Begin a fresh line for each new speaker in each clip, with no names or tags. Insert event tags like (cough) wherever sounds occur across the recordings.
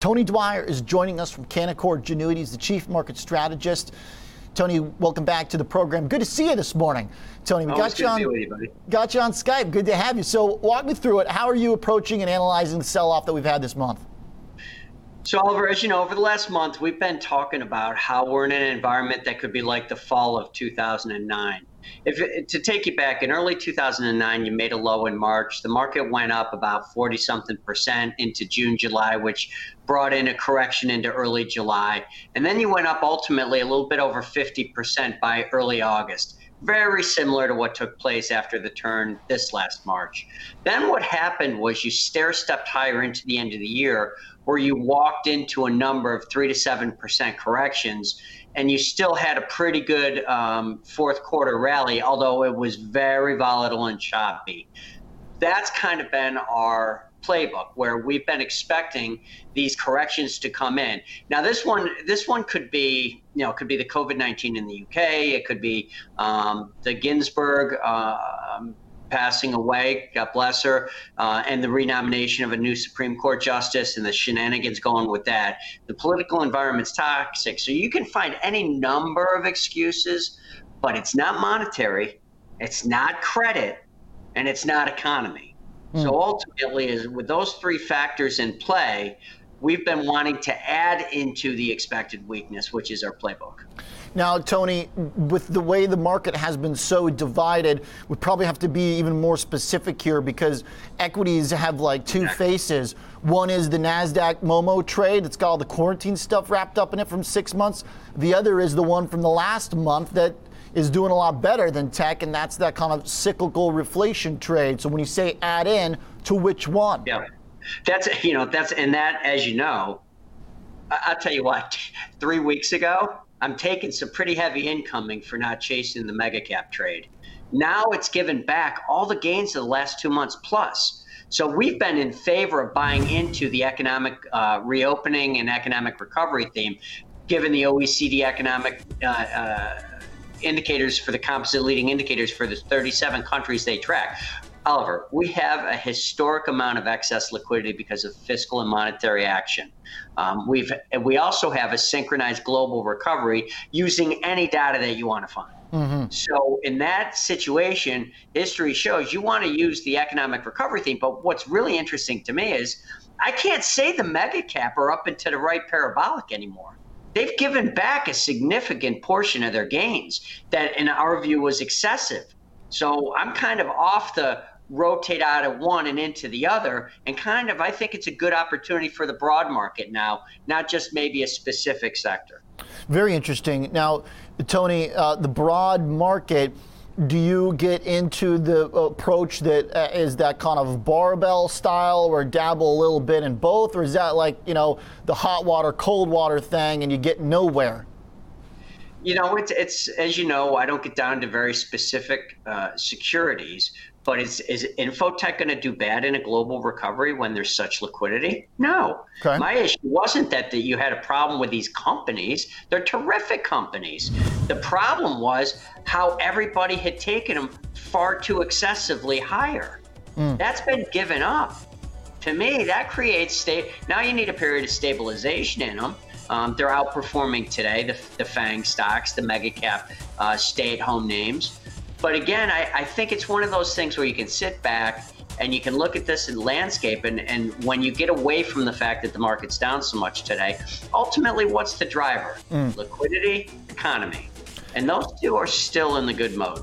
Tony Dwyer is joining us from Canaccord Genuity. He's the chief market strategist. Tony, welcome back to the program. Good to see you this morning. Tony, we got you on
you,
got you on Skype. Good to have you. So, walk me through it. How are you approaching and analyzing the sell-off that we've had this month?
So, Oliver, as you know, over the last month, we've been talking about how we're in an environment that could be like the fall of 2009 if to take you back in early 2009 you made a low in march. The market went up about 40 something percent into june july which brought in a correction into early july. And then you went up ultimately a little bit over 50 percent by early august. Very similar to what took place after the turn this last march. Then what happened was you stair stepped higher into the end of the year where you walked into a number of 3 to 7 percent corrections and you still had a pretty good um, fourth quarter rally, although it was very volatile and choppy. That's kind of been our playbook where we've been expecting these corrections to come in. Now this one this one could be you know could be the COVID-19 in the UK, it could be um, the Ginsburg uh, um, passing away, God bless her, uh, and the renomination of a new Supreme Court justice and the shenanigans going with that. The political environment's toxic. So you can find any number of excuses, but it's not monetary, it's not credit, and it's not economy. Mm. So ultimately, is with those three factors in play, we've been wanting to add into the expected weakness, which is our playbook.
Now, Tony, with the way the market has been so divided, we probably have to be even more specific here because equities have like two faces. One is the NASDAQ Momo trade, it's got all the quarantine stuff wrapped up in it from six months. The other is the one from the last month that is doing a lot better than tech, and that's that kind of cyclical reflation trade. So when you say add in, to which one?
Yeah, that's, you know, that's, and that, as you know, I'll tell you what, three weeks ago, I'm taking some pretty heavy incoming for not chasing the mega cap trade. Now it's given back all the gains of the last two months plus. So we've been in favor of buying into the economic uh, reopening and economic recovery theme, given the OECD economic uh, uh, indicators for the composite leading indicators for the 37 countries they track. Oliver, we have a historic amount of excess liquidity because of fiscal and monetary action. Um, we've we also have a synchronized global recovery using any data that you want to find. Mm-hmm. So in that situation, history shows you want to use the economic recovery theme. But what's really interesting to me is I can't say the mega cap are up into the right parabolic anymore. They've given back a significant portion of their gains that, in our view, was excessive. So I'm kind of off the rotate out of one and into the other. And kind of, I think it's a good opportunity for the broad market now, not just maybe a specific sector.
Very interesting. Now, Tony, uh, the broad market. Do you get into the approach that uh, is that kind of barbell style or dabble a little bit in both? Or is that like, you know, the hot water, cold water thing and you get nowhere?
You know, it's, it's as you know, I don't get down to very specific uh, securities, but is is Infotech going to do bad in a global recovery when there's such liquidity? No. Okay. My issue wasn't that, that you had a problem with these companies. They're terrific companies. The problem was how everybody had taken them far too excessively higher. Mm. That's been given up. To me, that creates state. Now you need a period of stabilization in them. Um, they're outperforming today, the, the FANG stocks, the mega cap uh, stay at home names. But again, I, I think it's one of those things where you can sit back and you can look at this in landscape and, and when you get away from the fact that the market's down so much today ultimately what's the driver mm. liquidity economy and those two are still in the good mode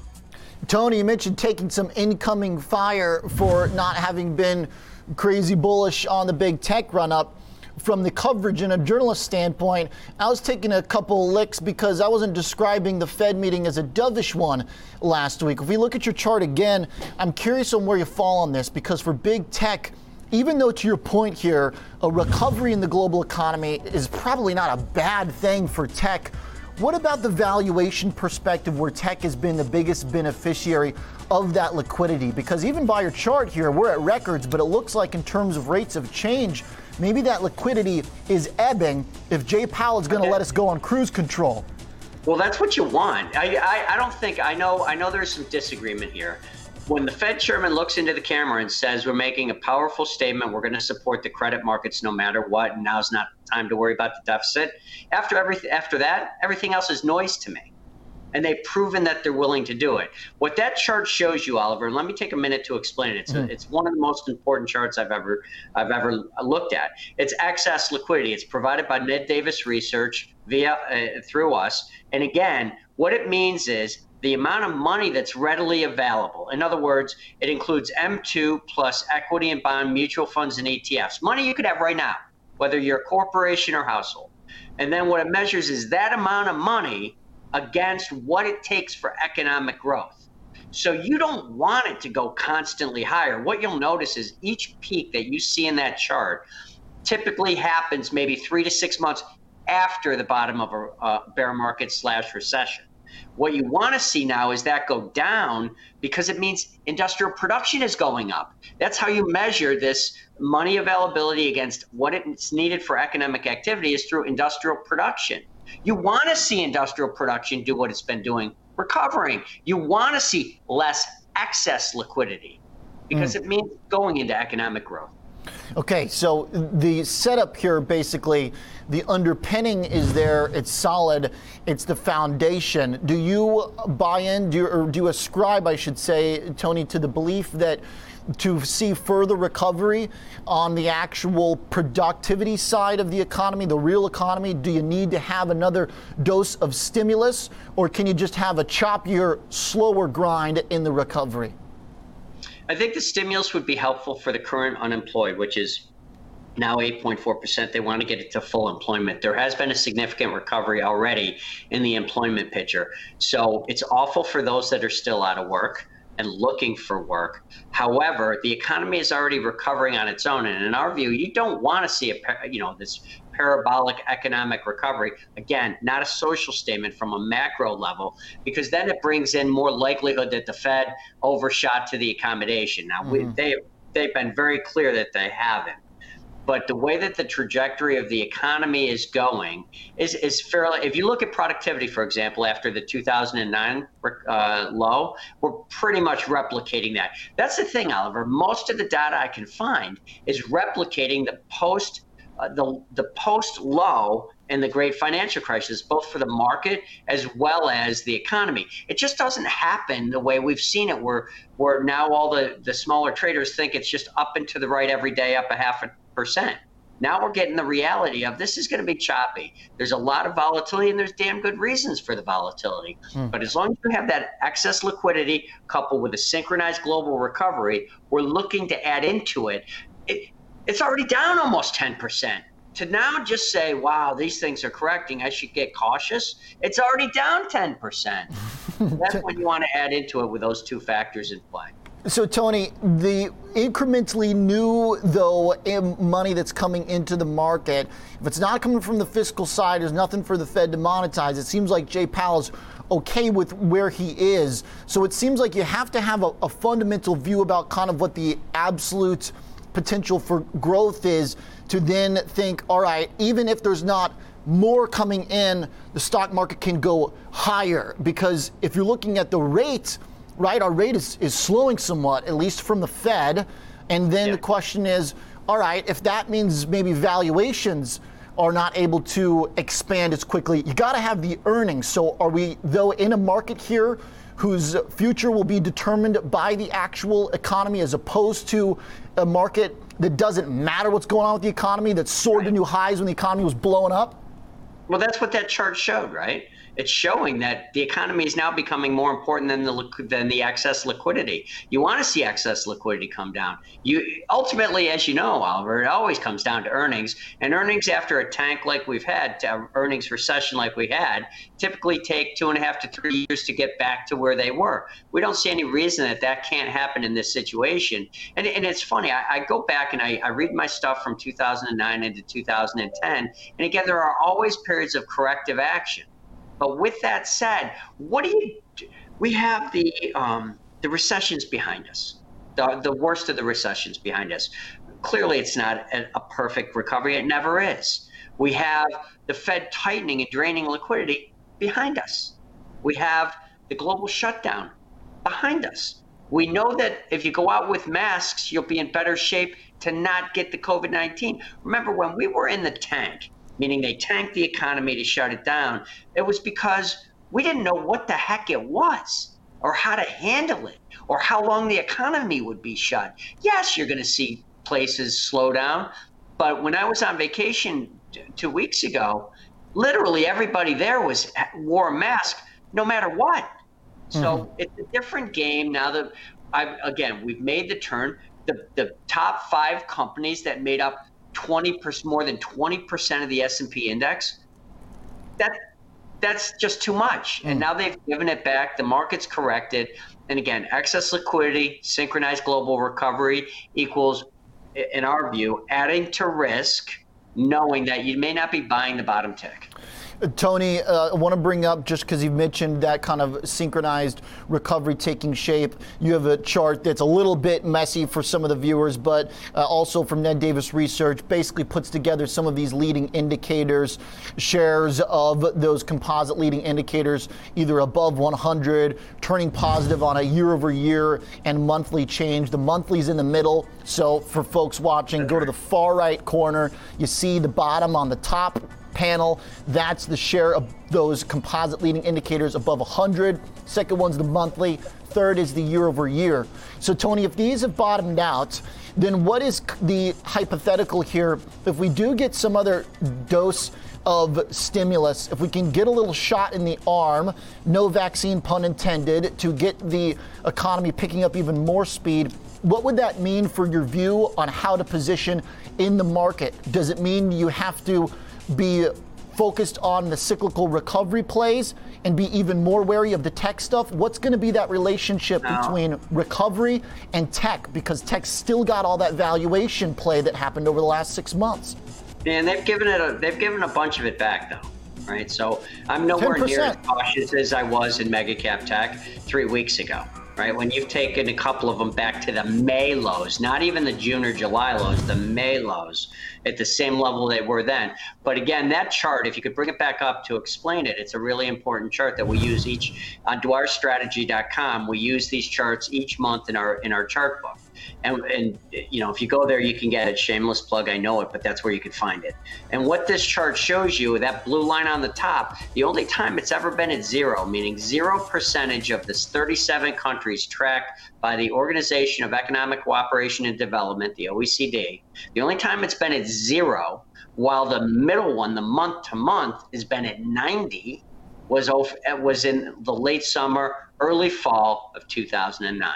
tony you mentioned taking some incoming fire for not having been crazy bullish on the big tech run up from the coverage and a journalist standpoint, I was taking a couple licks because I wasn't describing the Fed meeting as a dovish one last week. If we look at your chart again, I'm curious on where you fall on this because for big tech, even though to your point here, a recovery in the global economy is probably not a bad thing for tech. What about the valuation perspective where tech has been the biggest beneficiary of that liquidity? Because even by your chart here, we're at records, but it looks like in terms of rates of change, maybe that liquidity is ebbing if Jay Powell is going to okay. let us go on cruise control.
Well, that's what you want. I, I, I don't think I know. I know there's some disagreement here. when the Fed chairman looks into the camera and says, We're making a powerful statement, we're going to support the credit markets no matter what, and now's not time to worry about the deficit. After, everything, after that, everything else is noise to me and they've proven that they're willing to do it. What that chart shows you, Oliver, and let me take a minute to explain it. It's, mm. a, it's one of the most important charts I've ever I've ever looked at. It's excess liquidity. It's provided by Ned Davis Research via uh, through us. And again, what it means is the amount of money that's readily available. In other words, it includes M2 plus equity and bond mutual funds and ETFs. Money you could have right now, whether you're a corporation or household. And then what it measures is that amount of money against what it takes for economic growth. So you don't want it to go constantly higher. What you'll notice is each peak that you see in that chart typically happens maybe three to six months after the bottom of a bear market slash recession. What you want to see now is that go down because it means industrial production is going up. That's how you measure this money availability against what it's needed for economic activity is through industrial production. You want to see industrial production do what it's been doing, recovering. You want to see less excess liquidity because mm. it means going into economic growth.
Okay, so the setup here basically, the underpinning is there, it's solid, it's the foundation. Do you buy in, do you, or do you ascribe, I should say, Tony, to the belief that to see further recovery on the actual productivity side of the economy, the real economy? Do you need to have another dose of stimulus, or can you just have a choppier, slower grind in the recovery?
I think the stimulus would be helpful for the current unemployed, which is now 8.4%. They want to get it to full employment. There has been a significant recovery already in the employment picture. So it's awful for those that are still out of work and looking for work. However, the economy is already recovering on its own, and in our view, you don't want to see a you know this parabolic economic recovery. Again, not a social statement from a macro level, because then it brings in more likelihood that the Fed overshot to the accommodation. Now, mm-hmm. we, they they've been very clear that they haven't but the way that the trajectory of the economy is going is, is fairly if you look at productivity for example after the 2009 uh, low we're pretty much replicating that that's the thing oliver most of the data i can find is replicating the post uh, the, the post low and the great financial crisis, both for the market as well as the economy. It just doesn't happen the way we've seen it, where where now all the, the smaller traders think it's just up and to the right every day, up a half a percent. Now we're getting the reality of this is going to be choppy. There's a lot of volatility, and there's damn good reasons for the volatility. Hmm. But as long as you have that excess liquidity coupled with a synchronized global recovery, we're looking to add into it. it it's already down almost 10%. To now just say, wow, these things are correcting, I should get cautious, it's already down 10%. (laughs) That's when you want to add into it with those two factors in play.
So, Tony, the incrementally new, though, eh, money that's coming into the market, if it's not coming from the fiscal side, there's nothing for the Fed to monetize. It seems like Jay Powell's okay with where he is. So it seems like you have to have a, a fundamental view about kind of what the absolute potential for growth is to then think, all right, even if there's not more coming in, the stock market can go higher. Because if you're looking at the rate, right? Our rate is, is slowing somewhat, at least from the Fed. And then yeah. the question is, all right, if that means maybe valuations are not able to expand as quickly, you got to have the earnings. So are we, though, in a market here whose future will be determined by the actual economy as opposed to a market that doesn't matter what's going on with the economy that soared right. to new highs when the economy was blowing up?
Well, that's what that chart showed, right? It's showing that the economy is now becoming more important than the than the excess liquidity. You want to see excess liquidity come down. You ultimately, as you know, Oliver, it always comes down to earnings, and earnings after a tank like we've had, uh, earnings recession like we had, typically take two and a half to three years to get back to where they were. We don't see any reason that that can't happen in this situation. And, and it's funny. I, I go back and I, I read my stuff from 2009 into 2010, and again, there are always periods of corrective action but with that said, what do you? We have the um, the recessions behind us, the the worst of the recessions behind us. Clearly, it's not a, a perfect recovery. It never is. We have the Fed tightening and draining liquidity behind us. We have the global shutdown behind us. We know that if you go out with masks, you'll be in better shape to not get the COVID 19. Remember, when we were in the tank, meaning they tanked the economy to shut it down, it was because we didn't know what the heck it was or how to handle it or how long the economy would be shut. Yes, you're going to see places slow down. But when I was on vacation two weeks ago, literally everybody there was wore a mask no matter what. So mm-hmm. it's a different game now that I've again we've made the turn. The the top five companies that made up twenty percent more than twenty percent of the S and P index. That that's just too much. Mm. And now they've given it back. The market's corrected. And again, excess liquidity, synchronized global recovery equals, in our view, adding to risk, knowing that you may not be buying the bottom tick.
Tony, uh, I want to bring up just because you've mentioned that kind of synchronized recovery taking shape. You have a chart that's a little bit messy for some of the viewers, but uh, also from Ned Davis Research, basically puts together some of these leading indicators, shares of those composite leading indicators, either above 100, turning positive on a year over year and monthly change. The monthly's in the middle. So for folks watching, go to the far right corner. You see the bottom on the top panel. That's the share of those composite leading indicators above 100. Second one's the monthly. Third is the year over year. So, Tony, if these have bottomed out, then what is the hypothetical here? If we do get some other dose of stimulus, if we can get a little shot in the arm, no vaccine pun intended, to get the economy picking up even more speed, what would that mean for your view on how to position in the market? Does it mean you have to be focused on the cyclical recovery plays and be even more wary of the tech stuff? What's going to be that relationship no. between recovery and tech? Because tech still got all that valuation play that happened over the last six months.
And they've given it a, they've given a bunch of it back though. Right, so I'm nowhere 10%. near as cautious as I was in mega cap tech three weeks ago right? When you've taken a couple of them back to the May lows, not even the June or July lows, the May lows at the same level they were then. But again, that chart, if you could bring it back up to explain it, it's a really important chart that we use each on dwyerstrategy.com. We use these charts each month in our in our chart book. And, and you know, if you go there, you can get it. Shameless plug, I know it, but that's where you can find it. And what this chart shows you, that blue line on the top, the only time it's ever been at zero, meaning zero percentage of this 37 countries tracked by the Organization of Economic Cooperation and Development, the OECD, the only time it's been at zero, while the middle one, the month to month, has been at 90, was was in the late summer, early fall of 2009.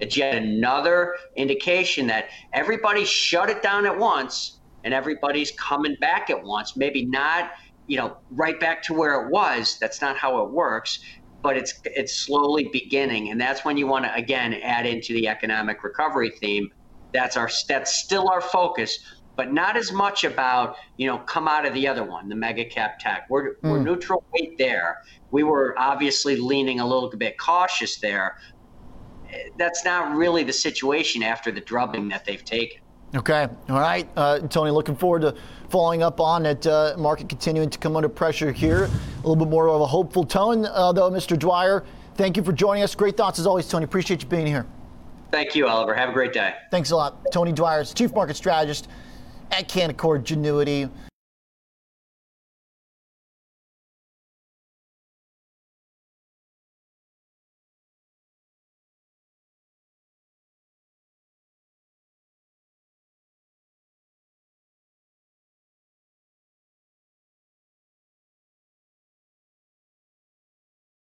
It's yet another indication that everybody shut it down at once and everybody's coming back at once. Maybe not, you know, right back to where it was. That's not how it works, but it's it's slowly beginning, and that's when you want to again add into the economic recovery theme. That's our that's still our focus, but not as much about you know come out of the other one, the mega cap tech. We're mm. we're hmm. neutral weight there. We were obviously leaning a little bit cautious there, that's not really the situation after the drubbing that they've taken.
Okay. All right. Uh, Tony, looking forward to following up on it. Uh, market continuing to come under pressure here. A little bit more of a hopeful tone, uh, though, Mr. Dwyer. Thank you for joining us. Great thoughts as always, Tony. Appreciate you being here.
Thank you, Oliver. Have a great day.
Thanks a lot. Tony Dwyer is Chief Market Strategist at Canaccord Genuity.